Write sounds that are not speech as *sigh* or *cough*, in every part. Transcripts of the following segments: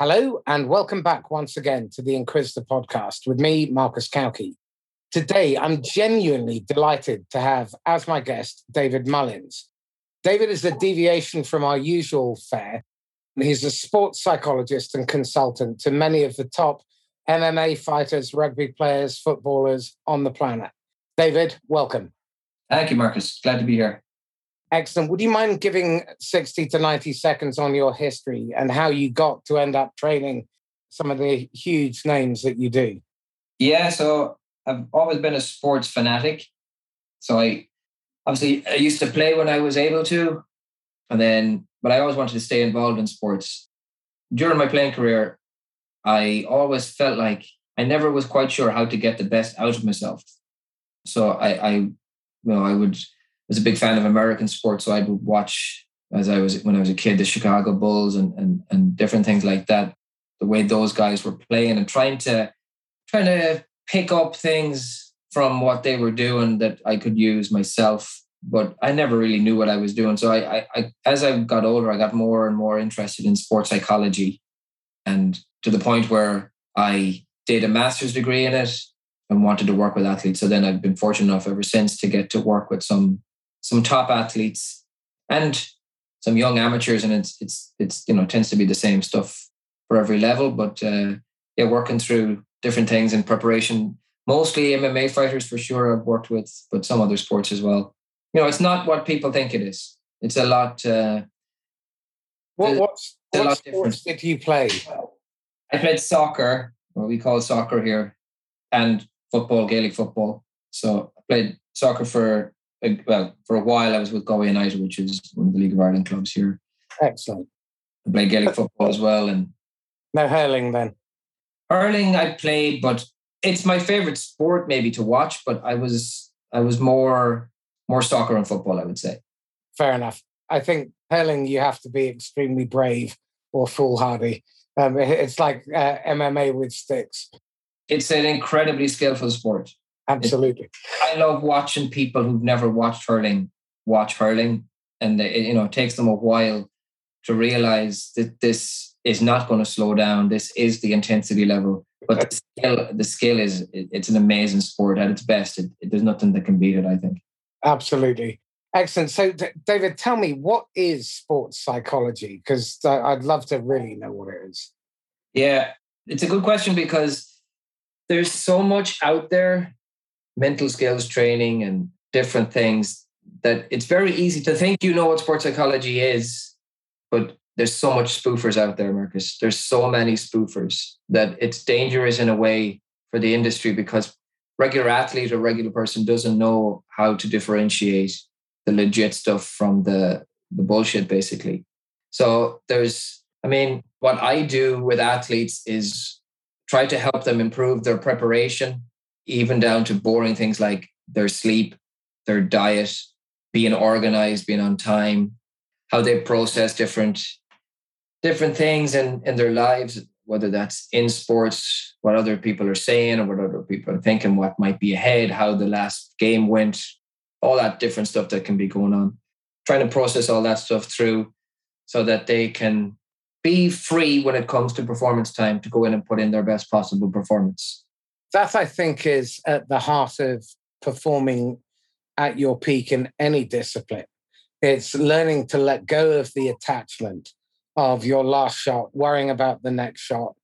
Hello, and welcome back once again to the Inquisitor podcast with me, Marcus Kauke. Today, I'm genuinely delighted to have as my guest David Mullins. David is a deviation from our usual fare. He's a sports psychologist and consultant to many of the top MMA fighters, rugby players, footballers on the planet. David, welcome. Thank you, Marcus. Glad to be here. Excellent. Would you mind giving 60 to 90 seconds on your history and how you got to end up training some of the huge names that you do? Yeah, so I've always been a sports fanatic. So I obviously I used to play when I was able to, and then but I always wanted to stay involved in sports. During my playing career, I always felt like I never was quite sure how to get the best out of myself. So I, I you know, I would was a big fan of American sports, so I would watch as I was when I was a kid the Chicago Bulls and and and different things like that. The way those guys were playing and trying to trying to pick up things from what they were doing that I could use myself. But I never really knew what I was doing. So I, I, I as I got older, I got more and more interested in sports psychology, and to the point where I did a master's degree in it and wanted to work with athletes. So then I've been fortunate enough ever since to get to work with some some top athletes and some young amateurs, and it's it's it's you know tends to be the same stuff for every level. But uh, yeah, working through different things in preparation. Mostly MMA fighters for sure. I've worked with, but some other sports as well. You know, it's not what people think it is. It's a lot. Uh, what what, what sports did you play? I played soccer, what we call soccer here, and football, Gaelic football. So I played soccer for well, for a while I was with Galway United, which is one of the League of Ireland clubs here. Excellent. I played Gaelic football as well, and no hurling then. Hurling I played, but it's my favorite sport maybe to watch. But I was I was more more soccer and football, I would say. Fair enough. I think hurling you have to be extremely brave or foolhardy. Um, it's like uh, MMA with sticks. It's an incredibly skillful sport. Absolutely. I love watching people who've never watched hurling watch hurling, and they, you know it takes them a while to realize that this is not going to slow down. This is the intensity level, but the skill, the skill is it's an amazing sport at its best. It, it, there's nothing that can beat it. I think. Absolutely. Excellent. So, David, tell me what is sports psychology? Because I'd love to really know what it is. Yeah, it's a good question because there's so much out there mental skills training and different things that it's very easy to think you know what sports psychology is, but there's so much spoofers out there, Marcus. There's so many spoofers that it's dangerous in a way for the industry because regular athlete or regular person doesn't know how to differentiate the legit stuff from the the bullshit basically. So there's I mean what I do with athletes is try to help them improve their preparation even down to boring things like their sleep, their diet, being organized, being on time, how they process different different things in, in their lives, whether that's in sports, what other people are saying or what other people are thinking, what might be ahead, how the last game went, all that different stuff that can be going on. Trying to process all that stuff through so that they can be free when it comes to performance time to go in and put in their best possible performance that I think is at the heart of performing at your peak in any discipline. It's learning to let go of the attachment of your last shot, worrying about the next shot,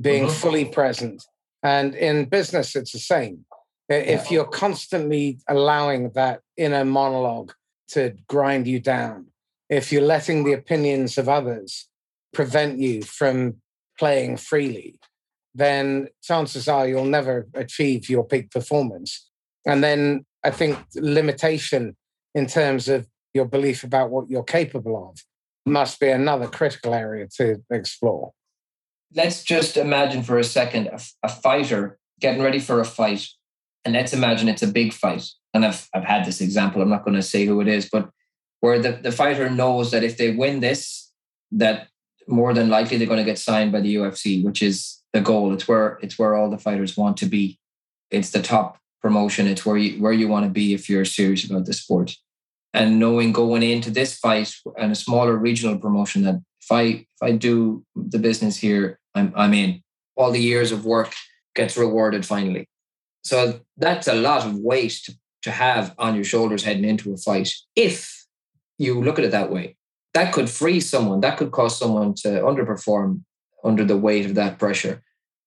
being mm-hmm. fully present. And in business, it's the same. If you're constantly allowing that inner monologue to grind you down, if you're letting the opinions of others prevent you from playing freely, then chances are you'll never achieve your peak performance. And then I think limitation in terms of your belief about what you're capable of must be another critical area to explore. Let's just imagine for a second a, a fighter getting ready for a fight. And let's imagine it's a big fight. And I've, I've had this example, I'm not going to say who it is, but where the, the fighter knows that if they win this, that more than likely they're going to get signed by the UFC, which is the goal. It's where it's where all the fighters want to be. It's the top promotion. It's where you where you want to be if you're serious about the sport. And knowing going into this fight and a smaller regional promotion that if I if I do the business here, I'm I'm in. All the years of work gets rewarded finally. So that's a lot of weight to, to have on your shoulders heading into a fight. If you look at it that way, that could free someone, that could cause someone to underperform under the weight of that pressure,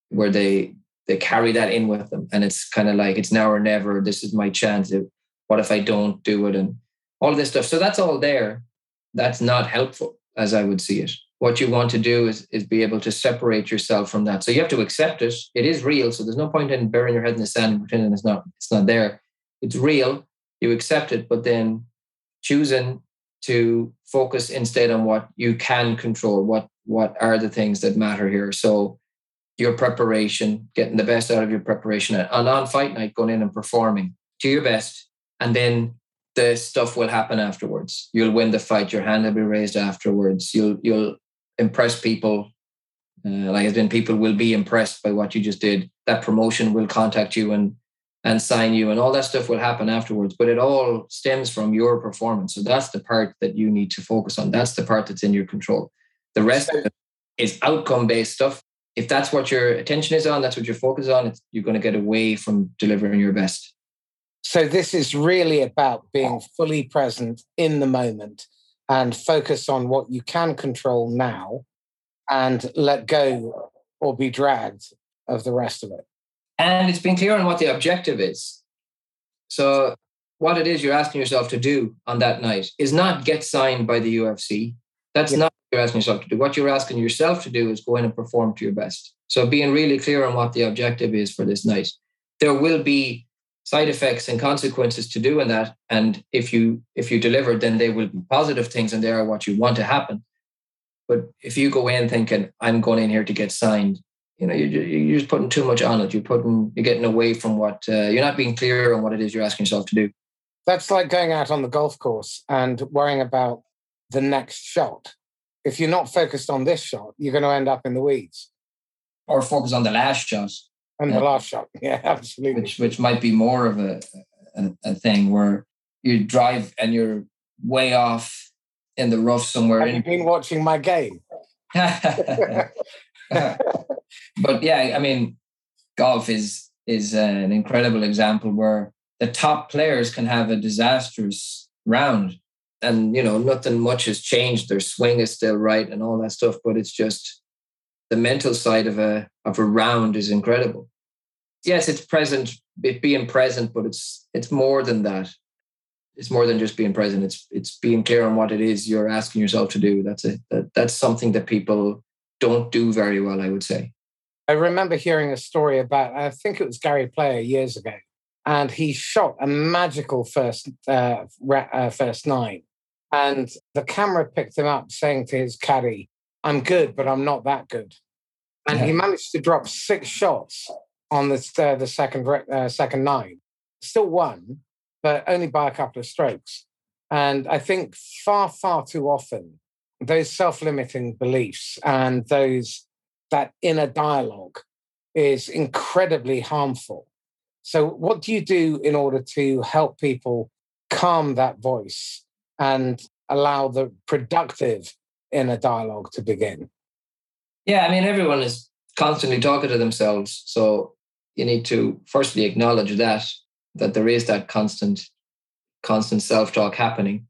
where they they carry that in with them. And it's kind of like it's now or never. This is my chance. What if I don't do it? And all this stuff. So that's all there. That's not helpful, as I would see it. What you want to do is, is be able to separate yourself from that. So you have to accept it. It is real. So there's no point in burying your head in the sand and pretending it's not, it's not there. It's real. You accept it, but then choosing to focus instead on what you can control, what what are the things that matter here. So your preparation, getting the best out of your preparation, and on fight night, going in and performing to your best, and then the stuff will happen afterwards. You'll win the fight. Your hand will be raised afterwards. You'll you'll impress people. Uh, like as in, people will be impressed by what you just did. That promotion will contact you and and sign you, and all that stuff will happen afterwards. But it all stems from your performance. So that's the part that you need to focus on. That's the part that's in your control. The rest of it is outcome based stuff. If that's what your attention is on, that's what your focus on, you're going to get away from delivering your best. So, this is really about being fully present in the moment and focus on what you can control now and let go or be dragged of the rest of it. And it's been clear on what the objective is. So, what it is you're asking yourself to do on that night is not get signed by the UFC. That's yeah. not you're asking yourself to do. What you're asking yourself to do is go in and perform to your best. So being really clear on what the objective is for this night. There will be side effects and consequences to doing that. And if you if you deliver, then they will be positive things and they are what you want to happen. But if you go in thinking, I'm going in here to get signed, you know, you're, you're just putting too much on it. You're putting, you're getting away from what, uh, you're not being clear on what it is you're asking yourself to do. That's like going out on the golf course and worrying about the next shot. If you're not focused on this shot, you're going to end up in the weeds. Or focus on the last shot. And yeah. the last shot, *laughs* yeah, absolutely. Which which might be more of a, a, a thing where you drive and you're way off in the rough somewhere. Have you been watching my game? *laughs* but yeah, I mean, golf is is an incredible example where the top players can have a disastrous round and you know nothing much has changed. Their swing is still right and all that stuff but it's just the mental side of a of a round is incredible. Yes it's present it being present but it's it's more than that. It's more than just being present. It's it's being clear on what it is you're asking yourself to do. That's it. That, that's something that people don't do very well i would say. I remember hearing a story about i think it was gary player years ago and he shot a magical first uh, uh, first nine and the camera picked him up saying to his caddy, I'm good, but I'm not that good. And yeah. he managed to drop six shots on the, uh, the second, uh, second nine. Still won, but only by a couple of strokes. And I think far, far too often, those self limiting beliefs and those that inner dialogue is incredibly harmful. So, what do you do in order to help people calm that voice and allow the productive inner dialogue to begin? Yeah, I mean, everyone is constantly talking to themselves. So you need to firstly acknowledge that, that there is that constant, constant self talk happening.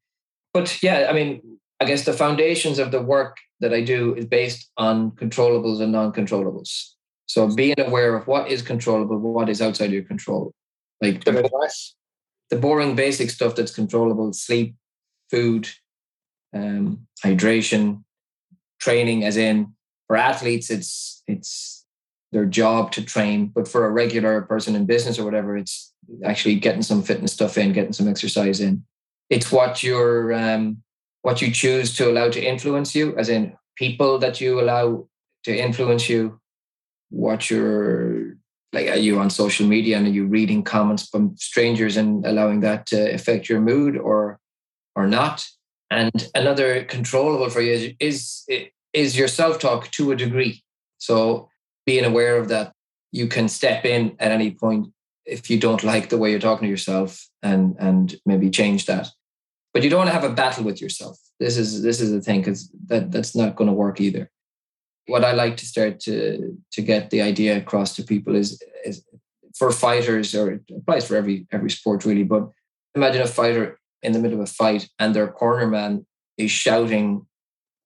But yeah, I mean, I guess the foundations of the work that I do is based on controllables and non controllables. So being aware of what is controllable, what is outside your control. Like the, the boring basic stuff that's controllable, sleep, food, um, hydration, training, as in for athletes, it's it's their job to train, but for a regular person in business or whatever, it's actually getting some fitness stuff in, getting some exercise in. It's what you're um, what you choose to allow to influence you, as in people that you allow to influence you, what you're like are you on social media and are you reading comments from strangers and allowing that to affect your mood or or not. And another controllable for you is, is, your self talk to a degree. So being aware of that, you can step in at any point if you don't like the way you're talking to yourself and and maybe change that. But you don't want to have a battle with yourself. This is this is the thing because that that's not going to work either. what I like to start to to get the idea across to people is, is for fighters, or it applies for every every sport really. But imagine a fighter in the middle of a fight and their corner man is shouting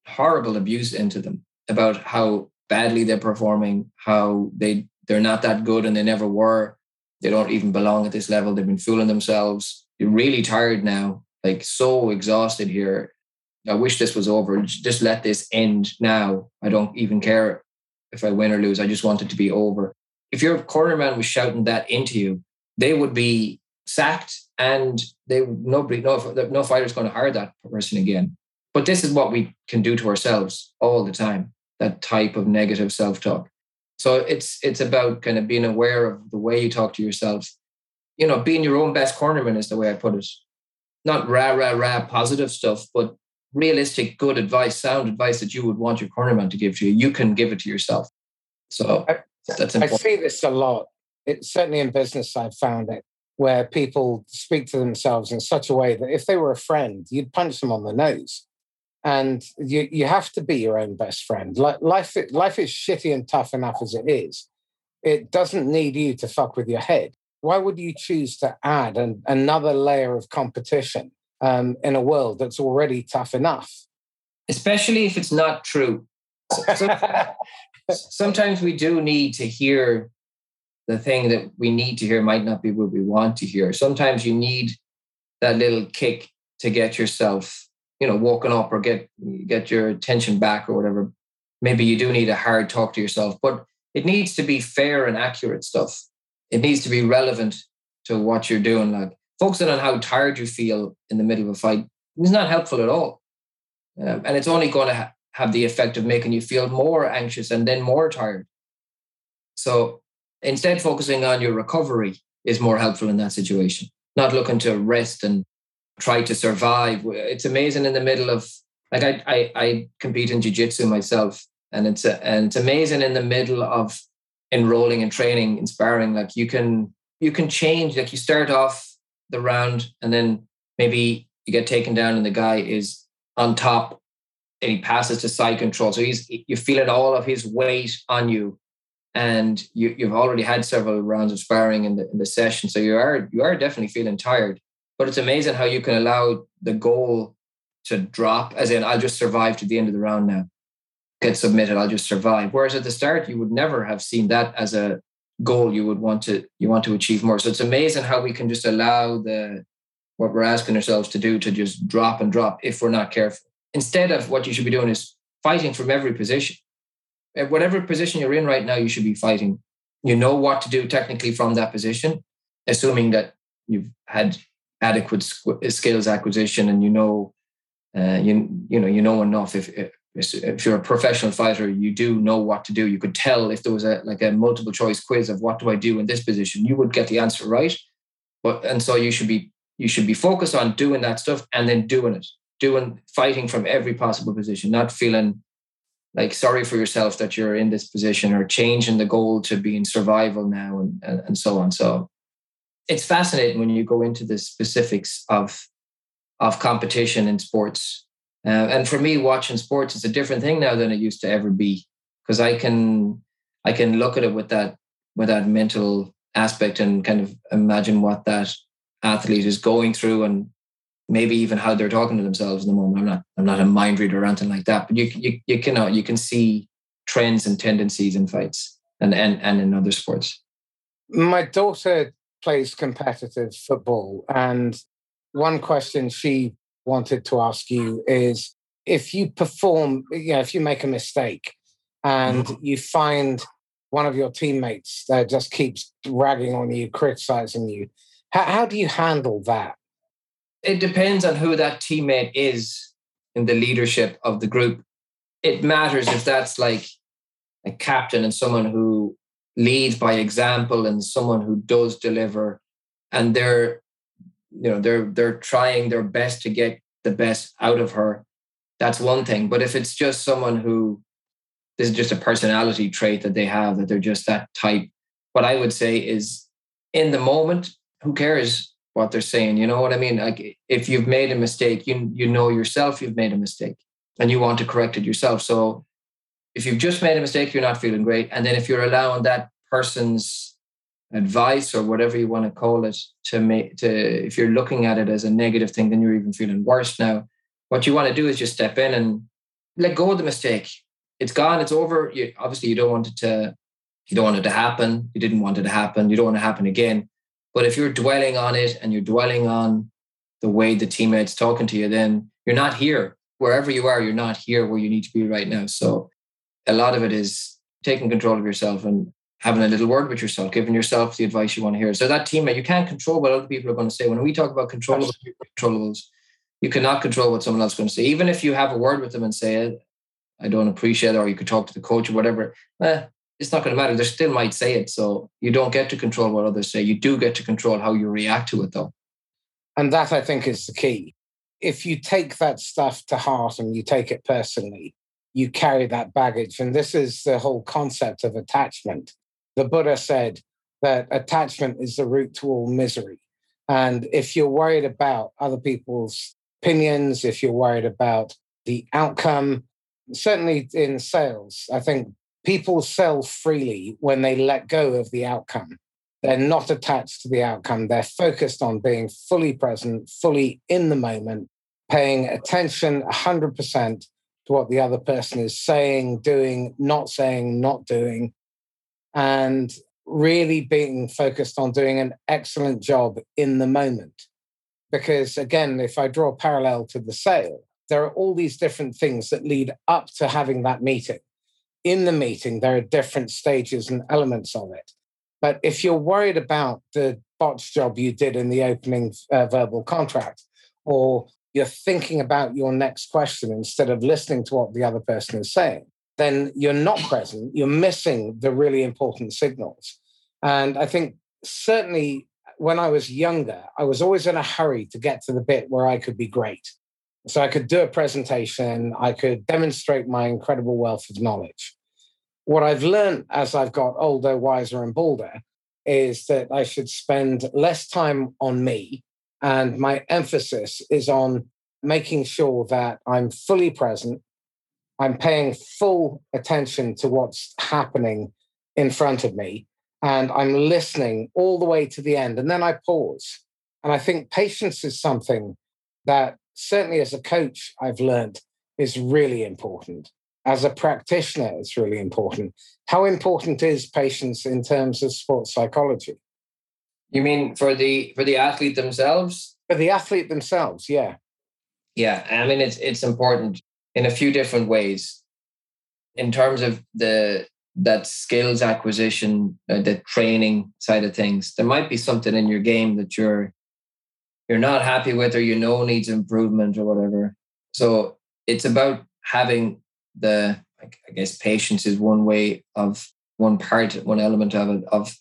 horrible abuse into them about how badly they're performing, how they they're not that good and they never were. They don't even belong at this level. They've been fooling themselves. You're really tired now, like so exhausted here. I wish this was over. Just let this end now. I don't even care if I win or lose. I just want it to be over. If your cornerman was shouting that into you, they would be sacked and they nobody no no fighter's going to hire that person again. But this is what we can do to ourselves all the time. That type of negative self-talk. So it's it's about kind of being aware of the way you talk to yourself. You know, being your own best cornerman is the way I put it. Not rah rah rah positive stuff, but realistic, good advice, sound advice that you would want your cornerman to give to you. You can give it to yourself. So I, that's important. I see this a lot. It certainly in business I've found it where people speak to themselves in such a way that if they were a friend, you'd punch them on the nose and you you have to be your own best friend. Life life is shitty and tough enough as it is. It doesn't need you to fuck with your head. Why would you choose to add an, another layer of competition um, in a world that's already tough enough? Especially if it's not true. *laughs* Sometimes we do need to hear the thing that we need to hear might not be what we want to hear. Sometimes you need that little kick to get yourself you know woken up or get get your attention back or whatever. Maybe you do need a hard talk to yourself but it needs to be fair and accurate stuff. It needs to be relevant to what you're doing. Like focusing on how tired you feel in the middle of a fight is not helpful at all. Um, and it's only going to ha- have the effect of making you feel more anxious and then more tired. So instead focusing on your recovery is more helpful in that situation not looking to rest and try to survive. It's amazing in the middle of like I I, I compete in jiu-jitsu myself and it's a, and it's amazing in the middle of enrolling and training inspiring. like you can you can change like you start off the round and then maybe you get taken down and the guy is on top and he passes to side control so he's you're feeling all of his weight on you and you, you've already had several rounds of sparring in the, in the session so you are you are definitely feeling tired but it's amazing how you can allow the goal to drop, as in, I'll just survive to the end of the round now, get submitted, I'll just survive. Whereas at the start, you would never have seen that as a goal you would want to you want to achieve more. So it's amazing how we can just allow the what we're asking ourselves to do to just drop and drop if we're not careful. Instead of what you should be doing is fighting from every position. At whatever position you're in right now, you should be fighting. You know what to do technically from that position, assuming that you've had adequate skills acquisition and you know uh, you you know you know enough. If, if if you're a professional fighter you do know what to do. You could tell if there was a like a multiple choice quiz of what do i do in this position you would get the answer right. But and so you should be you should be focused on doing that stuff and then doing it doing fighting from every possible position not feeling like sorry for yourself that you're in this position or changing the goal to being survival now and, and, and so on so it's fascinating when you go into the specifics of of competition in sports. Uh, and for me, watching sports is a different thing now than it used to ever be because I can I can look at it with that with that mental aspect and kind of imagine what that athlete is going through and maybe even how they're talking to themselves in the moment. I'm not I'm not a mind reader or anything like that, but you you you can uh, you can see trends and tendencies in fights and and and in other sports. My daughter plays competitive football. And one question she wanted to ask you is if you perform, you know, if you make a mistake and mm-hmm. you find one of your teammates that just keeps ragging on you, criticizing you, how, how do you handle that? It depends on who that teammate is in the leadership of the group. It matters if that's like a captain and someone who leads by example and someone who does deliver. And they're you know they're they're trying their best to get the best out of her. That's one thing. But if it's just someone who this is just a personality trait that they have that they're just that type. What i would say is in the moment who cares what they're saying you know what i mean like if you've made a mistake you you know yourself you've made a mistake and you want to correct it yourself so if you've just made a mistake, you're not feeling great. And then if you're allowing that person's advice or whatever you want to call it to make to if you're looking at it as a negative thing, then you're even feeling worse now. What you want to do is just step in and let go of the mistake. It's gone, it's over. You obviously you don't want it to you don't want it to happen. You didn't want it to happen. You don't want it to happen again. But if you're dwelling on it and you're dwelling on the way the teammates talking to you, then you're not here. Wherever you are, you're not here where you need to be right now. So a lot of it is taking control of yourself and having a little word with yourself, giving yourself the advice you want to hear. So that teammate, you can't control what other people are going to say. When we talk about controllables, controllables, you cannot control what someone else is going to say. Even if you have a word with them and say, it, I don't appreciate it, or you could talk to the coach or whatever, eh, it's not going to matter. They still might say it. So you don't get to control what others say. You do get to control how you react to it, though. And that, I think, is the key. If you take that stuff to heart and you take it personally, you carry that baggage. And this is the whole concept of attachment. The Buddha said that attachment is the root to all misery. And if you're worried about other people's opinions, if you're worried about the outcome, certainly in sales, I think people sell freely when they let go of the outcome. They're not attached to the outcome. They're focused on being fully present, fully in the moment, paying attention 100% to what the other person is saying, doing, not saying, not doing, and really being focused on doing an excellent job in the moment. Because again, if I draw a parallel to the sale, there are all these different things that lead up to having that meeting. In the meeting, there are different stages and elements of it. But if you're worried about the botch job you did in the opening uh, verbal contract, or you're thinking about your next question instead of listening to what the other person is saying, then you're not present. You're missing the really important signals. And I think certainly when I was younger, I was always in a hurry to get to the bit where I could be great. So I could do a presentation, I could demonstrate my incredible wealth of knowledge. What I've learned as I've got older, wiser, and bolder is that I should spend less time on me and my emphasis is on making sure that I'm fully present. I'm paying full attention to what's happening in front of me. And I'm listening all the way to the end. And then I pause. And I think patience is something that certainly as a coach, I've learned is really important. As a practitioner, it's really important. How important is patience in terms of sports psychology? You mean for the for the athlete themselves? For the athlete themselves, yeah. Yeah, I mean it's it's important in a few different ways. In terms of the that skills acquisition, uh, the training side of things, there might be something in your game that you're you're not happy with or you know needs improvement or whatever. So it's about having the I guess patience is one way of one part, one element of it of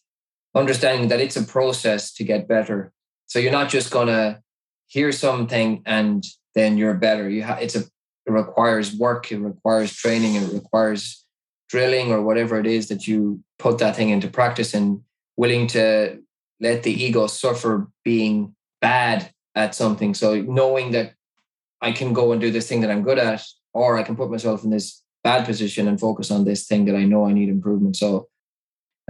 understanding that it's a process to get better. So you're not just gonna hear something and then you're better. You ha- it's a it requires work, it requires training, it requires drilling or whatever it is that you put that thing into practice and willing to let the ego suffer being bad at something. So knowing that I can go and do this thing that I'm good at, or I can put myself in this bad position and focus on this thing that I know I need improvement. So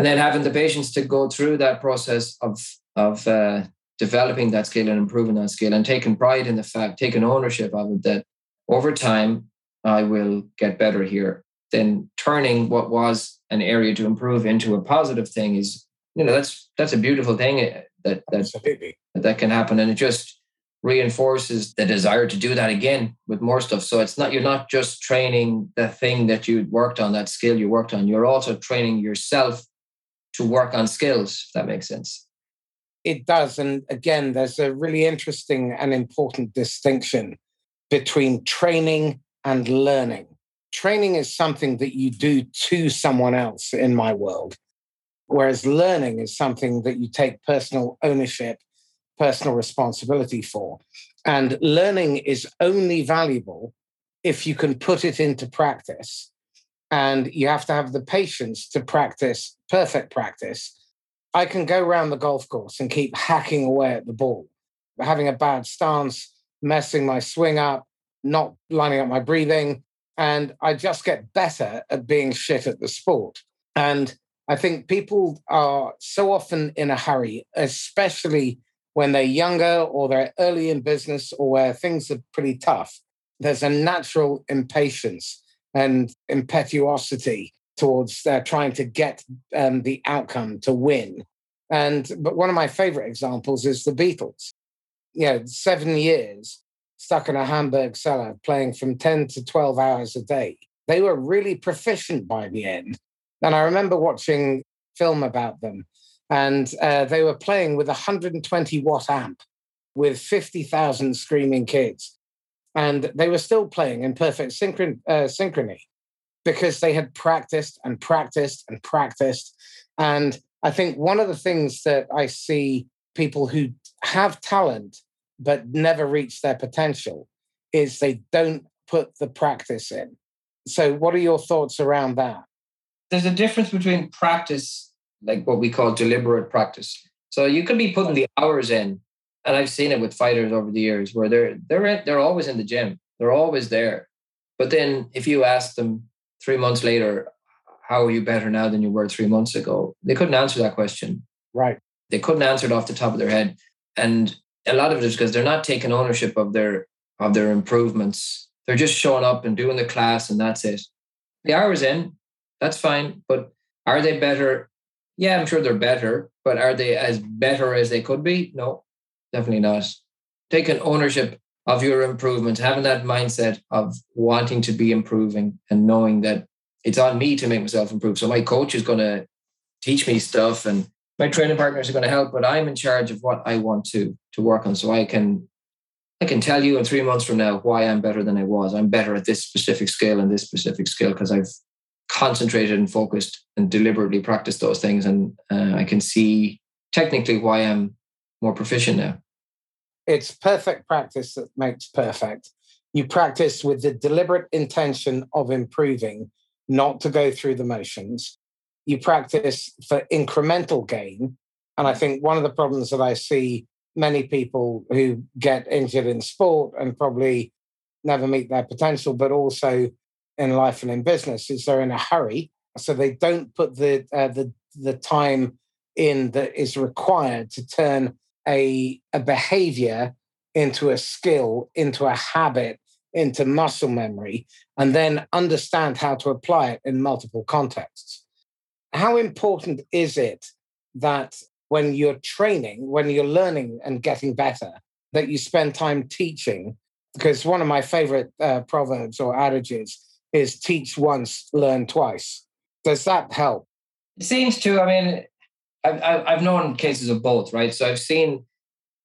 and then having the patience to go through that process of of uh, developing that skill and improving that skill and taking pride in the fact, taking ownership of it that over time I will get better here. Then turning what was an area to improve into a positive thing is, you know, that's that's a beautiful thing eh, that that that can happen, and it just reinforces the desire to do that again with more stuff. So it's not you're not just training the thing that you worked on, that skill you worked on. You're also training yourself to work on skills, if that makes sense. It does. And again, there's a really interesting and important distinction between training and learning. Training is something that you do to someone else in my world, whereas learning is something that you take personal ownership, personal responsibility for. And learning is only valuable if you can put it into practice and you have to have the patience to practice perfect practice. I can go around the golf course and keep hacking away at the ball, having a bad stance, messing my swing up, not lining up my breathing, and I just get better at being shit at the sport. And I think people are so often in a hurry, especially when they're younger or they're early in business or where things are pretty tough. There's a natural impatience and impetuosity towards uh, trying to get um, the outcome to win. And but one of my favorite examples is the Beatles. You know, seven years stuck in a Hamburg cellar playing from 10 to 12 hours a day. They were really proficient by the end. And I remember watching film about them, and uh, they were playing with a 120 watt amp with 50,000 screaming kids. And they were still playing in perfect synchron- uh, synchrony because they had practiced and practiced and practiced. And I think one of the things that I see people who have talent but never reach their potential is they don't put the practice in. So, what are your thoughts around that? There's a difference between practice, like what we call deliberate practice. So you could be putting the hours in, and I've seen it with fighters over the years where they're they're they're always in the gym, they're always there. But then if you ask them three months later, how are you better now than you were three months ago? They couldn't answer that question. Right. They couldn't answer it off the top of their head. And a lot of it is because they're not taking ownership of their of their improvements. They're just showing up and doing the class and that's it. The hours in, that's fine. But are they better? Yeah, I'm sure they're better, but are they as better as they could be? No, definitely not. Taking ownership of your improvements, having that mindset of wanting to be improving and knowing that it's on me to make myself improve. So my coach is going to teach me stuff and my training partners are going to help, but I'm in charge of what I want to to work on. So I can I can tell you in three months from now why I'm better than I was. I'm better at this specific skill and this specific skill because I've concentrated and focused and deliberately practiced those things, and uh, I can see technically why I'm more proficient now. It's perfect practice that makes perfect. You practice with the deliberate intention of improving, not to go through the motions you practice for incremental gain. And I think one of the problems that I see many people who get injured in sport and probably never meet their potential, but also in life and in business, is they're in a hurry. So they don't put the uh, the the time in that is required to turn a a behavior into a skill, into a habit, into muscle memory, and then understand how to apply it in multiple contexts how important is it that when you're training, when you're learning and getting better, that you spend time teaching? Because one of my favorite uh, proverbs or adages is teach once, learn twice. Does that help? It seems to. I mean, I've, I've known cases of both, right? So I've seen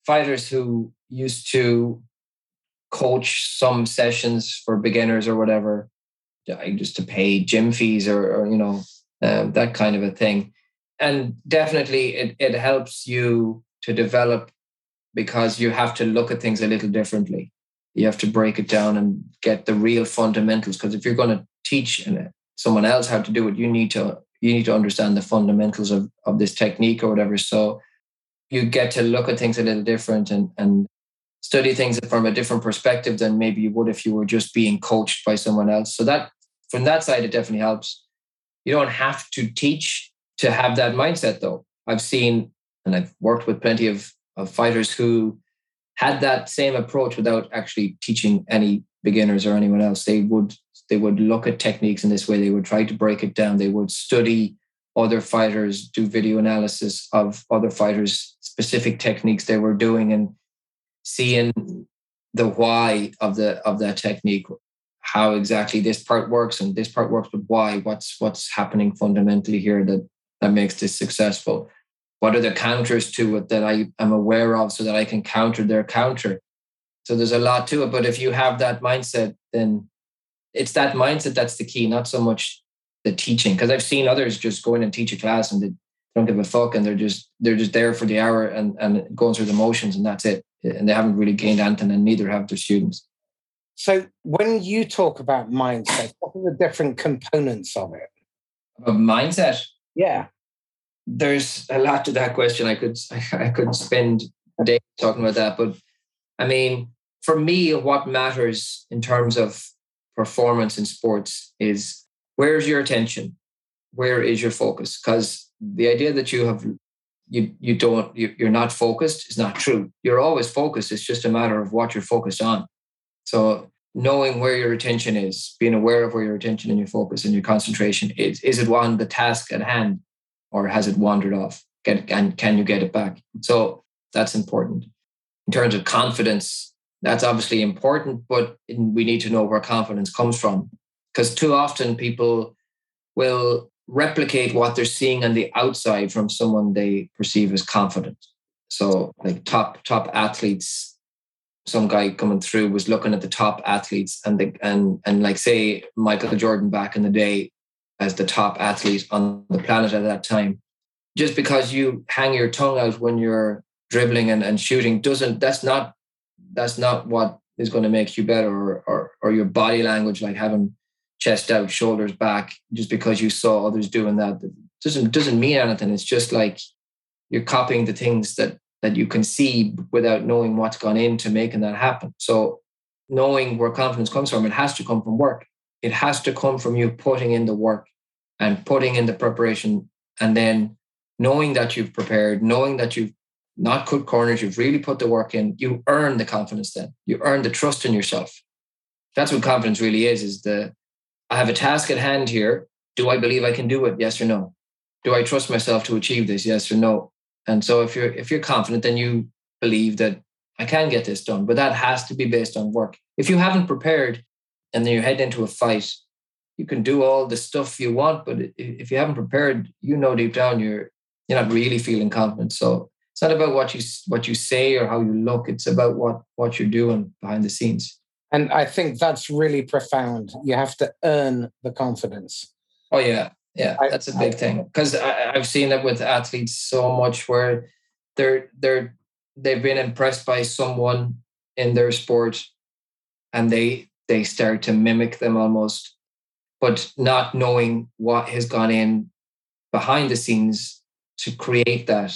fighters who used to coach some sessions for beginners or whatever, just to pay gym fees or, or you know, um, that kind of a thing. And definitely it, it helps you to develop because you have to look at things a little differently. You have to break it down and get the real fundamentals. Because if you're going to teach someone else how to do it, you need to you need to understand the fundamentals of, of this technique or whatever. So you get to look at things a little different and, and study things from a different perspective than maybe you would if you were just being coached by someone else. So that from that side, it definitely helps. You don't have to teach to have that mindset, though. I've seen and I've worked with plenty of, of fighters who had that same approach without actually teaching any beginners or anyone else. They would they would look at techniques in this way. They would try to break it down. They would study other fighters, do video analysis of other fighters' specific techniques they were doing, and seeing the why of the of that technique how exactly this part works and this part works, but why? What's what's happening fundamentally here that that makes this successful? What are the counters to it that I am aware of so that I can counter their counter? So there's a lot to it. But if you have that mindset, then it's that mindset that's the key, not so much the teaching. Because I've seen others just go in and teach a class and they don't give a fuck and they're just they're just there for the hour and, and going through the motions and that's it. And they haven't really gained anything and neither have their students. So when you talk about mindset, what are the different components of it? Of mindset? Yeah. There's a lot to that question. I could *laughs* I could spend days talking about that. But I mean, for me, what matters in terms of performance in sports is where's your attention? Where is your focus? Because the idea that you have you you don't you, you're not focused is not true. You're always focused. It's just a matter of what you're focused on. So knowing where your attention is, being aware of where your attention and your focus and your concentration is. Is it on the task at hand or has it wandered off? Get, and can you get it back? So that's important. In terms of confidence, that's obviously important, but we need to know where confidence comes from. Because too often people will replicate what they're seeing on the outside from someone they perceive as confident. So like top top athletes some guy coming through was looking at the top athletes and the and and like say Michael Jordan back in the day as the top athlete on the planet at that time. Just because you hang your tongue out when you're dribbling and, and shooting doesn't that's not that's not what is going to make you better or, or or your body language like having chest out, shoulders back, just because you saw others doing that doesn't doesn't mean anything. It's just like you're copying the things that that you can see without knowing what's gone into making that happen. So knowing where confidence comes from, it has to come from work. It has to come from you putting in the work and putting in the preparation and then knowing that you've prepared, knowing that you've not cut corners, you've really put the work in, you earn the confidence then. You earn the trust in yourself. That's what confidence really is, is the I have a task at hand here. Do I believe I can do it? Yes or no? Do I trust myself to achieve this? Yes or no? And so if you're if you're confident, then you believe that I can get this done. But that has to be based on work. If you haven't prepared and then you head into a fight, you can do all the stuff you want, but if you haven't prepared, you know deep down you're you're not really feeling confident. So it's not about what you what you say or how you look. It's about what what you're doing behind the scenes. And I think that's really profound. You have to earn the confidence. Oh yeah, yeah, that's a big I, thing because I've seen it with athletes so much where they're they're they've been impressed by someone in their sport, and they they start to mimic them almost, but not knowing what has gone in behind the scenes to create that.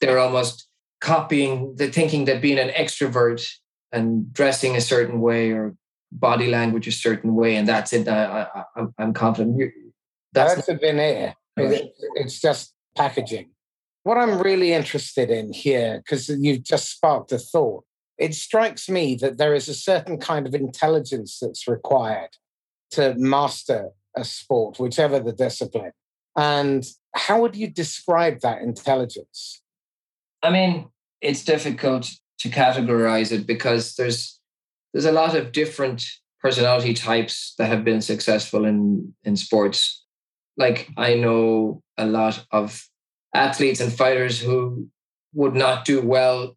They're almost copying the thinking that being an extrovert and dressing a certain way or body language a certain way, and that's it. I, am confident. That's, That's a veneer. it's just packaging. What I'm really interested in here, because you've just sparked a thought, it strikes me that there is a certain kind of intelligence that's required to master a sport, whichever the discipline. And how would you describe that intelligence? I mean, it's difficult to categorize it because there's there's a lot of different personality types that have been successful in in sports like I know a lot of athletes and fighters who would not do well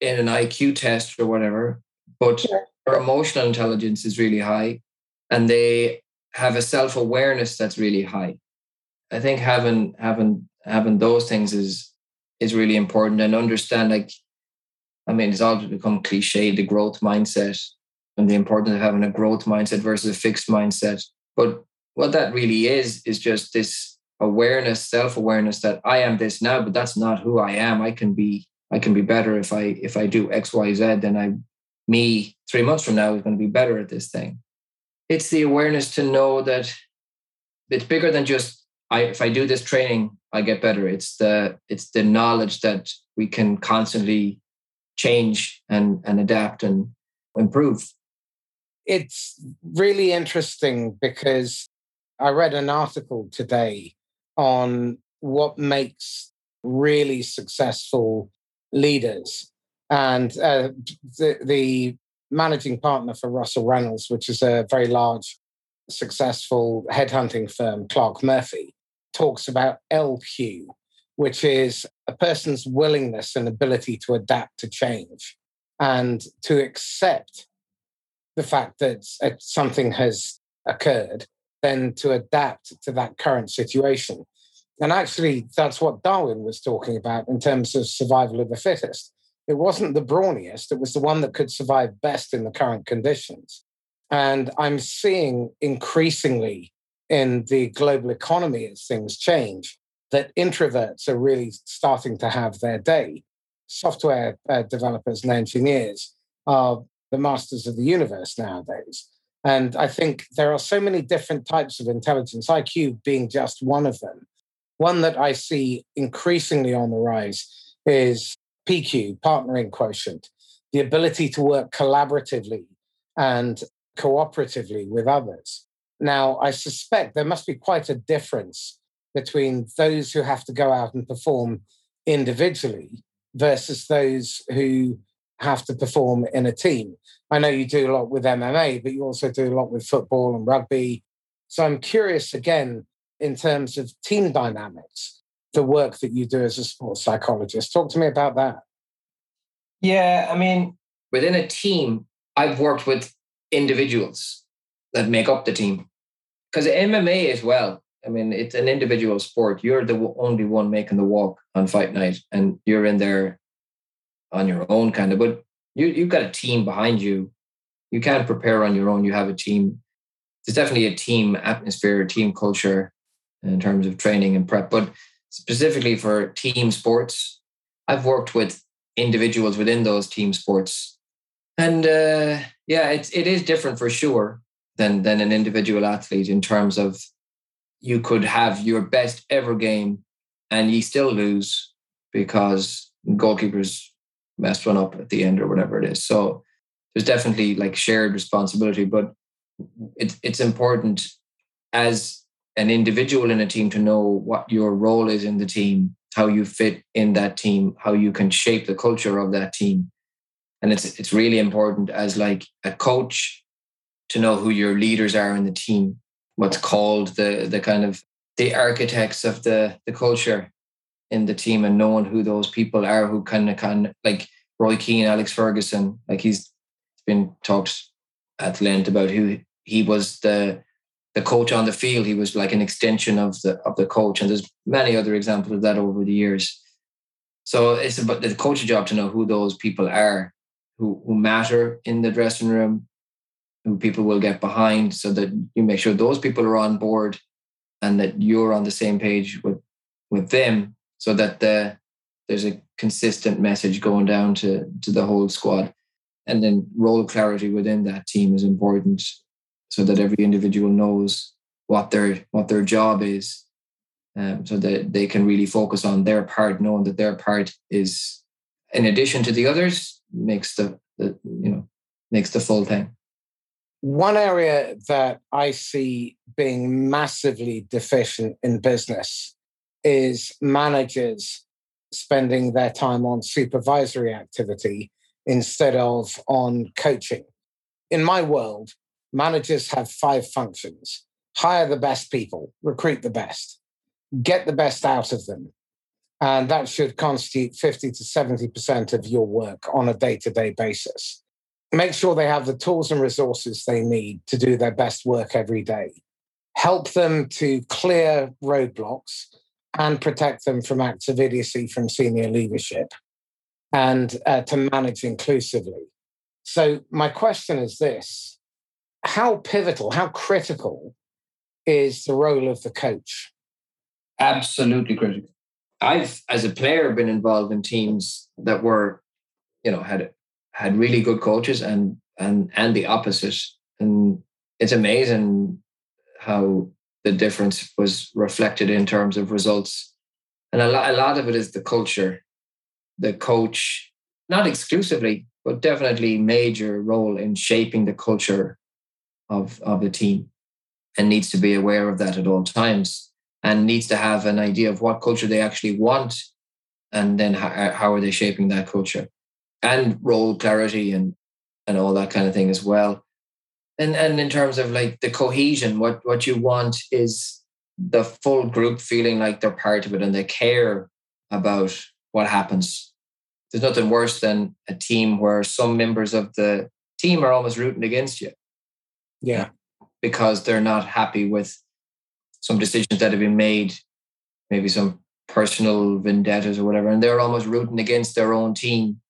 in an IQ test or whatever, but their emotional intelligence is really high and they have a self-awareness that's really high. I think having having having those things is is really important and understand like I mean it's all become cliche, the growth mindset and the importance of having a growth mindset versus a fixed mindset. But what that really is is just this awareness self-awareness that i am this now but that's not who i am i can be i can be better if i if i do xyz then i me three months from now is going to be better at this thing. It's the awareness to know that it's bigger than just i if i do this training i get better. It's the it's the knowledge that we can constantly change and and adapt and improve. It's really interesting because I read an article today on what makes really successful leaders. And uh, the, the managing partner for Russell Reynolds, which is a very large, successful headhunting firm, Clarke Murphy, talks about LQ, which is a person's willingness and ability to adapt to change and to accept the fact that uh, something has occurred then to adapt to that current situation. And actually, that's what Darwin was talking about in terms of survival of the fittest. It wasn't the brawniest, it was the one that could survive best in the current conditions. And I'm seeing increasingly in the global economy as things change that introverts are really starting to have their day. Software uh, developers and engineers are the masters of the universe nowadays. And I think there are so many different types of intelligence, IQ being just one of them. One that I see increasingly on the rise is PQ, partnering quotient, the ability to work collaboratively and cooperatively with others. Now, I suspect there must be quite a difference between those who have to go out and perform individually versus those who have to perform in a team. I know you do a lot with MMA, but you also do a lot with football and rugby. So I'm curious again, in terms of team dynamics, the work that you do as a sports psychologist. Talk to me about that. Yeah, I mean, within a team, I've worked with individuals that make up the team. Because MMA as well, I mean, it's an individual sport. You're the only one making the walk on fight night, and you're in there on your own, kind of. But you you've got a team behind you. You can't prepare on your own. You have a team. There's definitely a team atmosphere, a team culture in terms of training and prep. But specifically for team sports, I've worked with individuals within those team sports, and uh, yeah, it's it is different for sure than than an individual athlete in terms of you could have your best ever game and you still lose because goalkeepers messed one up at the end or whatever it is. So there's definitely like shared responsibility, but it's it's important as an individual in a team to know what your role is in the team, how you fit in that team, how you can shape the culture of that team. And it's it's really important as like a coach to know who your leaders are in the team, what's called the the kind of the architects of the the culture in the team and knowing who those people are who kind of kind like Roy Keane, Alex Ferguson, like he's been talked at length about who he was the the coach on the field. He was like an extension of the of the coach, and there's many other examples of that over the years. So it's about the coach's job to know who those people are, who who matter in the dressing room, who people will get behind, so that you make sure those people are on board, and that you're on the same page with with them, so that the there's a consistent message going down to to the whole squad and then role clarity within that team is important so that every individual knows what their what their job is um, so that they can really focus on their part knowing that their part is in addition to the others makes the, the you know makes the full thing one area that i see being massively deficient in business is managers spending their time on supervisory activity instead of on coaching. In my world, managers have five functions hire the best people, recruit the best, get the best out of them. And that should constitute 50 to 70% of your work on a day to day basis. Make sure they have the tools and resources they need to do their best work every day. Help them to clear roadblocks and protect them from acts of idiocy from senior leadership and uh, to manage inclusively. So, my question is this How pivotal, how critical is the role of the coach? Absolutely critical. I've, as a player, been involved in teams that were, you know, had had really good coaches and and and the opposite. And it's amazing how the difference was reflected in terms of results. And a lot, a lot of it is the culture. The coach, not exclusively, but definitely major role in shaping the culture of, of the team and needs to be aware of that at all times and needs to have an idea of what culture they actually want and then how, uh, how are they shaping that culture and role clarity and and all that kind of thing as well. And and in terms of like the cohesion what what you want is the full group feeling like they're part of it and they care about what happens. There's nothing worse than a team where some members of the team are almost rooting against you yeah because they're not happy with some decisions that have been made maybe some personal vendettas or whatever and they're almost rooting against their own team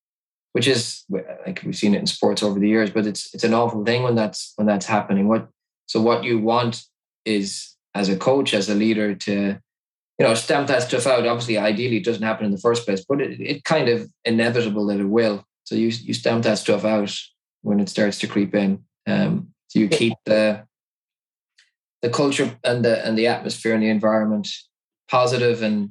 which is like we've seen it in sports over the years, but it's it's an awful thing when that's when that's happening. What so what you want is as a coach, as a leader, to you know stamp that stuff out. Obviously, ideally, it doesn't happen in the first place, but it, it kind of inevitable that it will. So you you stamp that stuff out when it starts to creep in. Um, So you keep the the culture and the and the atmosphere and the environment positive and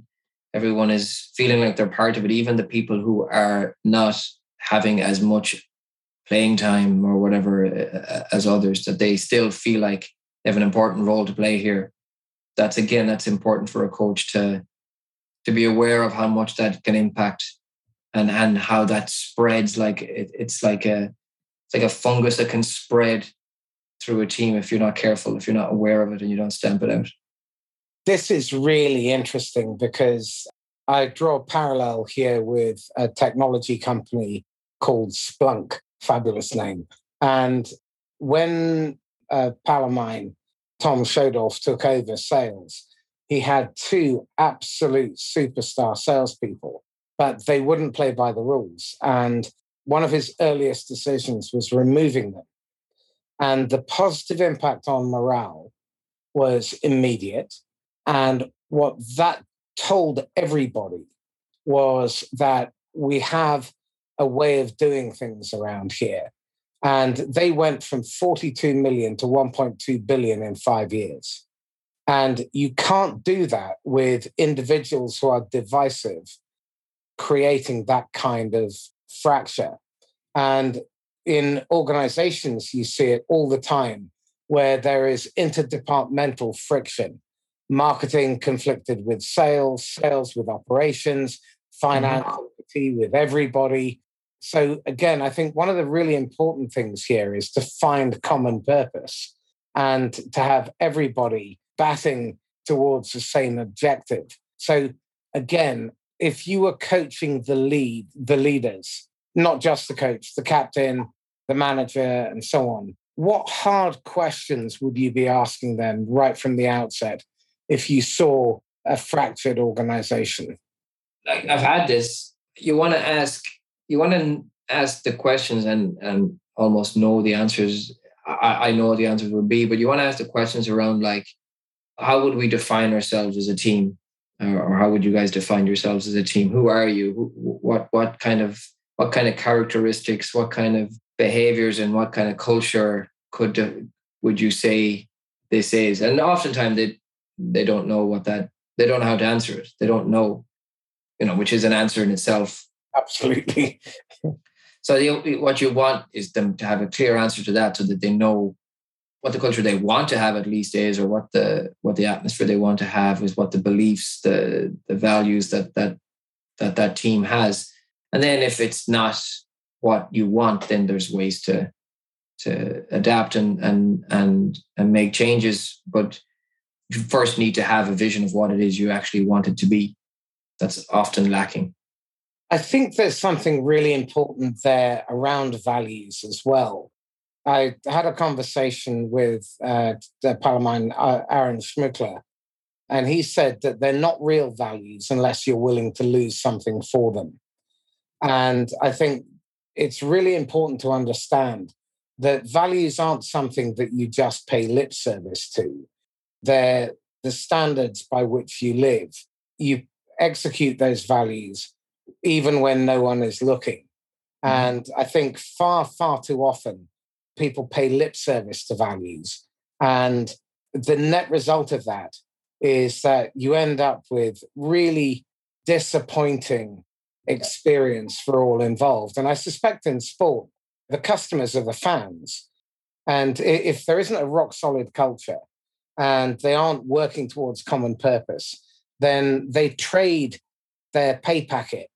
everyone is feeling like they're part of it even the people who are not having as much playing time or whatever uh, as others that they still feel like they have an important role to play here. That's again that's important for a coach to to be aware of how much that can impact and and how that spreads like it, it's like a it's like a fungus that can spread through a team if you're not careful if you're not aware of it and you don't stamp it out this is really interesting because I draw a parallel here with a technology company called Splunk, fabulous name. And when uh, Palomine, Tom Schodorf, took over sales, he had two absolute superstar salespeople, but they wouldn't play by the rules. And one of his earliest decisions was removing them. And the positive impact on morale was immediate. And what that told everybody was that we have a way of doing things around here. And they went from 42 million to 1.2 billion in five years. And you can't do that with individuals who are divisive, creating that kind of fracture. And in organizations, you see it all the time where there is interdepartmental friction marketing conflicted with sales, sales with operations, finance mm-hmm. with everybody. So, again, I think one of the really important things here is to find common purpose and to have everybody batting towards the same objective. So, again, if you were coaching the lead, the leaders, not just the coach, the captain, the manager, and so on, what hard questions would you be asking them right from the outset if you saw a fractured organization? Like I've had this. You want to ask, you want to ask the questions and and almost know the answers. I, I know the answers would be, but you want to ask the questions around like, how would we define ourselves as a team, or, how would you guys define yourselves as a team? Who are you? What what kind of what kind of characteristics, what kind of behaviors, and what kind of culture could uh, would you say this is? And oftentimes they they don't know what that they don't know how to answer it. They don't know, you know, which is an answer in itself. Absolutely. *laughs* so you, what you want is them to have a clear answer to that, so that they know what the culture they want to have at least is, or what the what the atmosphere they want to have is, what the beliefs, the the values that that that that team has. And then if it's not what you want, then there's ways to to adapt and and and and make changes. But you first need to have a vision of what it is you actually want it to be. That's often lacking. I think there's something really important there around values as well. I had a conversation with uh, the Palomine, uh, Aaron Schmuckler, and he said that they're not real values unless you're willing to lose something for them. And I think it's really important to understand that values aren't something that you just pay lip service to they're the standards by which you live. You execute those values even when no one is looking. Mm-hmm. And I think far, far too often people pay lip service to values. And the net result of that is that you end up with really disappointing experience for all involved. And I suspect in sport, the customers are the fans. And if there isn't a rock solid culture, and they aren't working towards common purpose, then they trade their pay packet.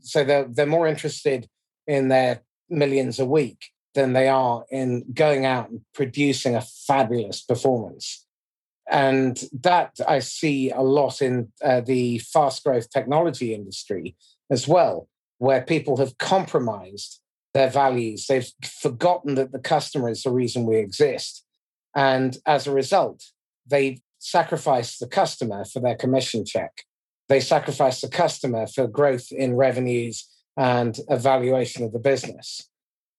So they're, they're more interested in their millions a week than they are in going out and producing a fabulous performance. And that I see a lot in uh, the fast growth technology industry as well, where people have compromised their values. They've forgotten that the customer is the reason we exist. And as a result, they sacrifice the customer for their commission check. They sacrifice the customer for growth in revenues and evaluation of the business.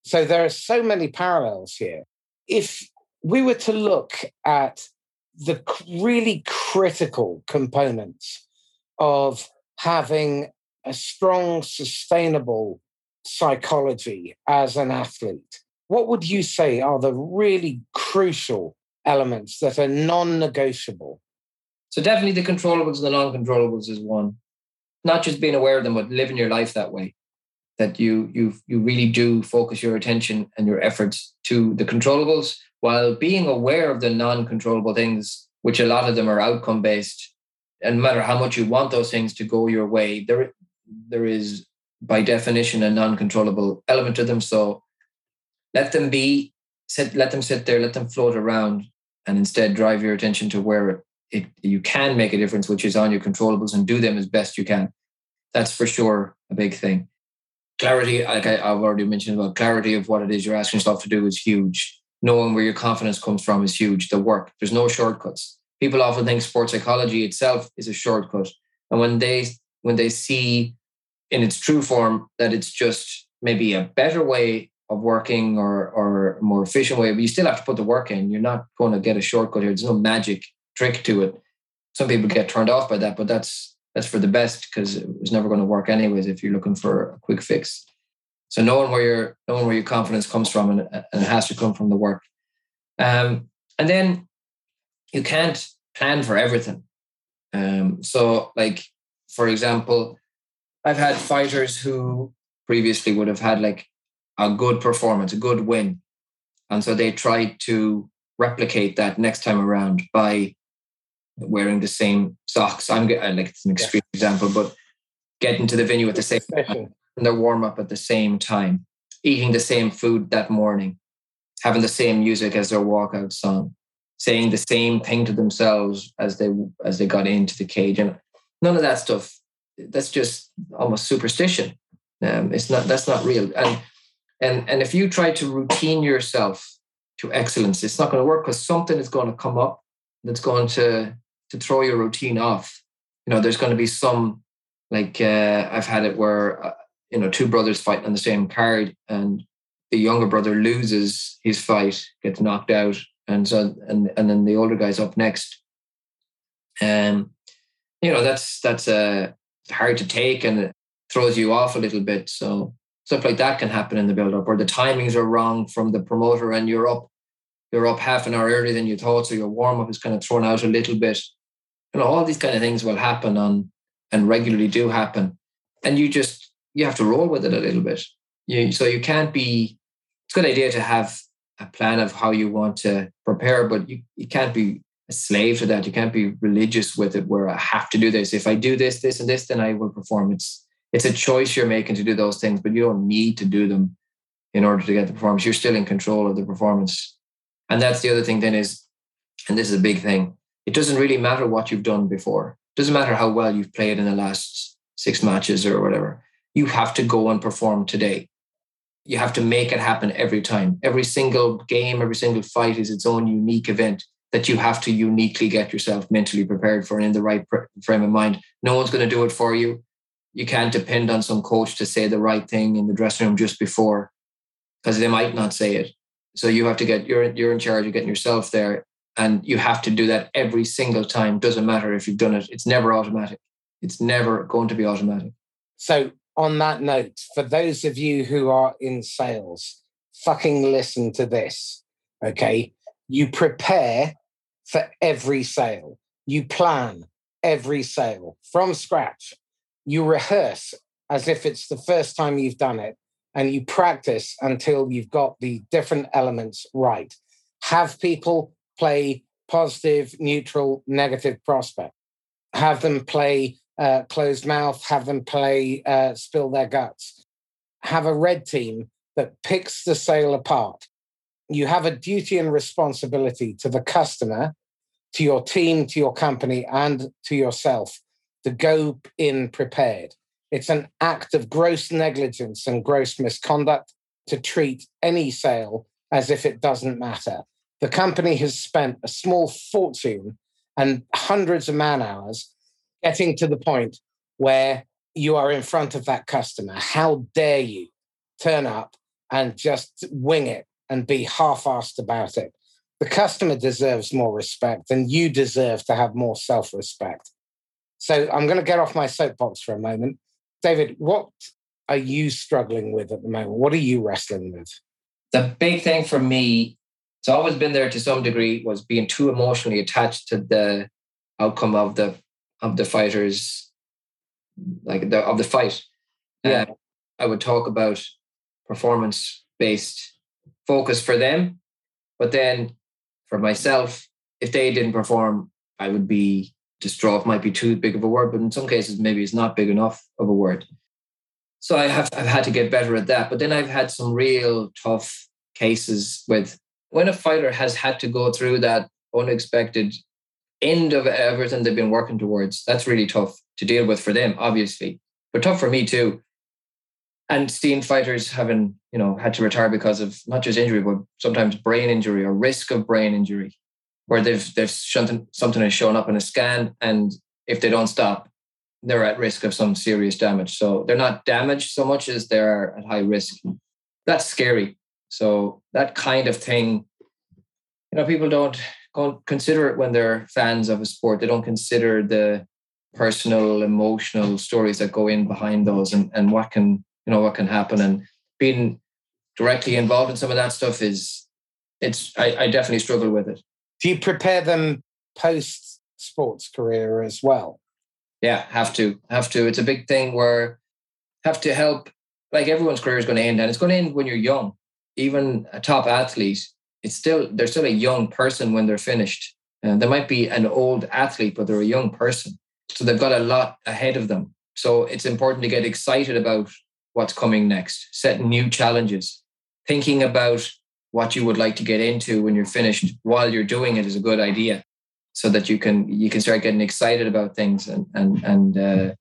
So there are so many parallels here. If we were to look at the really critical components of having a strong, sustainable psychology as an athlete, what would you say are the really crucial elements that are non negotiable? So, definitely the controllables and the non controllables is one. Not just being aware of them, but living your life that way. That you you you really do focus your attention and your efforts to the controllables while being aware of the non-controllable things, which a lot of them are outcome based. And no matter how much you want those things to go your way, there there is by definition a non-controllable element to them. So let them be, sit, let them sit there, let them float around, and instead drive your attention to where it, you can make a difference, which is on your controllables, and do them as best you can. That's for sure a big thing. Clarity, like I, have already mentioned about clarity of what it is you're asking yourself to do is huge. Knowing where your confidence comes from is huge. The work, there's no shortcuts. People often think sports psychology itself is a shortcut, and when they when they see in its true form that it's just maybe a better way of working or or a more efficient way, but you still have to put the work in. You're not going to get a shortcut here. There's no magic trick to it. Some people get turned off by that, but that's that's for the best because it was never going to work anyways if you're looking for a quick fix. So knowing where your knowing where your confidence comes from and, and it has to come from the work. Um, and then you can't plan for everything. Um, so like for example, I've had fighters who previously would have had like a good performance, a good win. And so they try to replicate that next time around by wearing the same socks. I'm like it's an extreme yeah. example, but getting to the venue at the same time and their warm up at the same time, eating the same food that morning, having the same music as their walkout song, saying the same thing to themselves as they as they got into the cage, and none of that stuff. That's just almost superstition. Um, it's not that's not real. And and and if you try to routine yourself to excellence, it's not going to work because something is going to come up that's going to to throw your routine off. You know, there's going to be some like uh, I've had it where uh, you know two brothers fighting on the same card, and the younger brother loses his fight, gets knocked out, and so and and then the older guy's up next. Um, you know that's that's uh, hard to take, and it throws you off a little bit. So stuff like that can happen in the build up, or the timings are wrong from the promoter, and you're up you're up half an hour earlier than you thought, so your warm up is kind of thrown out a little bit. You know, all these kind of things will happen on and regularly do happen, and you just you have to roll with it a little bit. You, so you can't be. It's a good idea to have a plan of how you want to prepare, but you, you can't be a slave to that. You can't be religious with it where I have to do this. If I do this, this, and this, then I will perform. It's it's a choice you're making to do those things, but you don't need to do them in order to get the performance. You're still in control of the performance. And that's the other thing then is, and this is a big thing, it doesn't really matter what you've done before. It doesn't matter how well you've played in the last six matches or whatever. You have to go and perform today. You have to make it happen every time. Every single game, every single fight is its own unique event that you have to uniquely get yourself mentally prepared for and in the right frame of mind. No one's going to do it for you. You can't depend on some coach to say the right thing in the dressing room just before because they might not say it. So you have to get you're you're in charge of getting yourself there and you have to do that every single time. Doesn't matter if you've done it. It's never automatic. It's never going to be automatic. So on that note for those of you who are in sales fucking listen to this okay? You prepare for every sale you plan every sale from scratch you rehearse as if it's the first time you've done it and you practice until you've got the different elements right. Have people play positive, neutral, negative prospect. Have them play uh, closed mouth, have them play uh, spill their guts. Have a red team that picks the sale apart. You have a duty and responsibility to the customer, to your team, to your company, and to yourself to go in prepared. It's an act of gross negligence and gross misconduct to treat any sale as if it doesn't matter. The company has spent a small fortune and hundreds of man hours getting to the point where you are in front of that customer. How dare you turn up and just wing it and be half assed about it? The customer deserves more respect, and you deserve to have more self respect. So I'm going to get off my soapbox for a moment. David, what are you struggling with at the moment? What are you wrestling with? the big thing for me, it's always been there to some degree, was being too emotionally attached to the outcome of the of the fighters, like the of the fight. Yeah, uh, I would talk about performance based focus for them, but then for myself, if they didn't perform, I would be distraught. Might be too big of a word, but in some cases, maybe it's not big enough of a word. So I have I've had to get better at that. But then I've had some real tough cases with when a fighter has had to go through that unexpected end of everything they've been working towards. That's really tough to deal with for them, obviously, but tough for me too. And seeing fighters having, you know, had to retire because of not just injury, but sometimes brain injury or risk of brain injury, where they've they've something something has shown up in a scan, and if they don't stop, they're at risk of some serious damage. So they're not damaged so much as they're at high risk. That's scary. So that kind of thing, you know, people don't consider it when they're fans of a sport. They don't consider the personal, emotional stories that go in behind those and, and what can, you know, what can happen. And being directly involved in some of that stuff is it's I, I definitely struggle with it. Do you prepare them post sports career as well? Yeah, have to. Have to. It's a big thing where have to help like everyone's career is going to end and it's going to end when you're young. Even a top athlete it's still they're still a young person when they're finished. Uh, they might be an old athlete, but they're a young person, so they've got a lot ahead of them. So it's important to get excited about what's coming next, set new challenges, thinking about what you would like to get into when you're finished while you're doing it is a good idea, so that you can you can start getting excited about things and and and uh,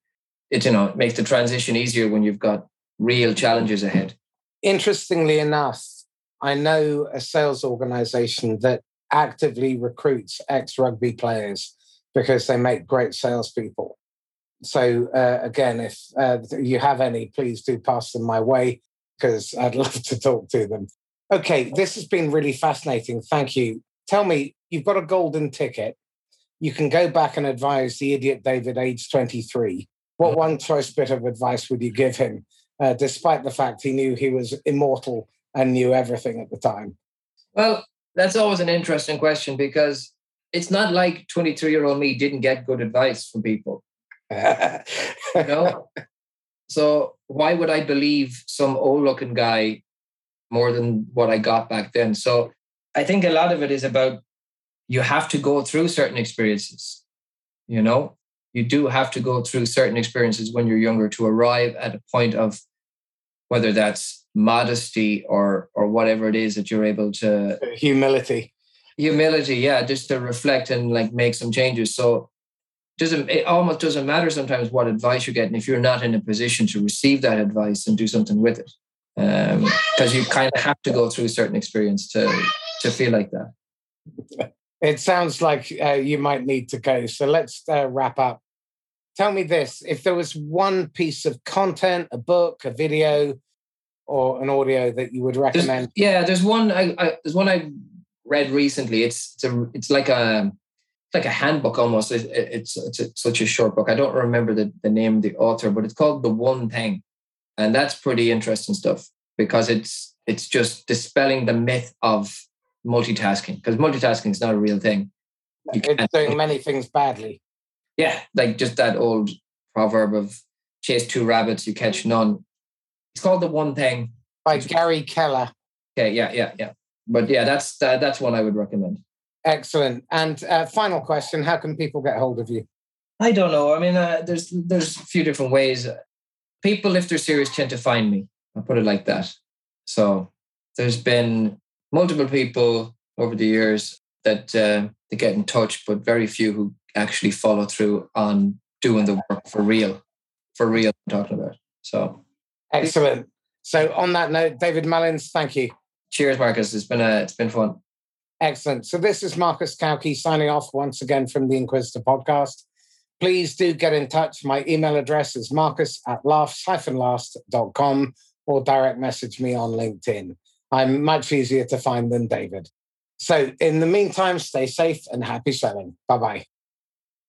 it you know makes the transition easier when you've got real challenges ahead. Interestingly enough, I know a sales organization that actively recruits ex rugby players because they make great salespeople. So, uh, again, if uh, you have any, please do pass them my way because I'd *laughs* love to talk to them. Okay, this has been really fascinating. Thank you. Tell me, you've got a golden ticket. You can go back and advise the idiot David, age 23. What mm-hmm. one choice bit of advice would you give him, uh, despite the fact he knew he was immortal and knew everything at the time? Well, that's always an interesting question because it's not like 23 year old me didn't get good advice from people. *laughs* you know? So why would I believe some old looking guy more than what I got back then? So I think a lot of it is about you have to go through certain experiences. You know, you do have to go through certain experiences when you're younger to arrive at a point of whether that's modesty or or whatever it is that you're able to humility humility yeah just to reflect and like make some changes so doesn't it almost doesn't matter sometimes what advice you're getting if you're not in a position to receive that advice and do something with it because um, you kind of have to go through a certain experience to to feel like that it sounds like uh, you might need to go so let's uh, wrap up tell me this if there was one piece of content a book a video or an audio that you would recommend? There's, yeah, there's one. I, I, there's one I read recently. It's it's a it's like a like a handbook almost. It, it's it's a, such a short book. I don't remember the, the name of the author, but it's called The One Thing, and that's pretty interesting stuff because it's it's just dispelling the myth of multitasking because multitasking is not a real thing. You it's doing many things badly. Yeah, like just that old proverb of chase two rabbits, you catch none. It's called The One Thing by Gary Keller. Okay, yeah, yeah, yeah. But yeah, that's that's one I would recommend. Excellent. And uh, final question: How can people get hold of you? I don't know. I mean, uh, there's there's a few different ways. People, if they're serious, tend to find me. I'll put it like that. So there's been multiple people over the years that uh, they get in touch, but very few who actually follow through on doing the work for real, for real. I'm talking about. So Excellent. So on that note, David Mullins, thank you. Cheers, Marcus. It's been a it's been fun. Excellent. So this is Marcus Cauchi signing off once again from the Inquisitor podcast. Please do get in touch. My email address is marcus at laughs-last.com or direct message me on LinkedIn. I'm much easier to find than David. So in the meantime, stay safe and happy selling. Bye bye.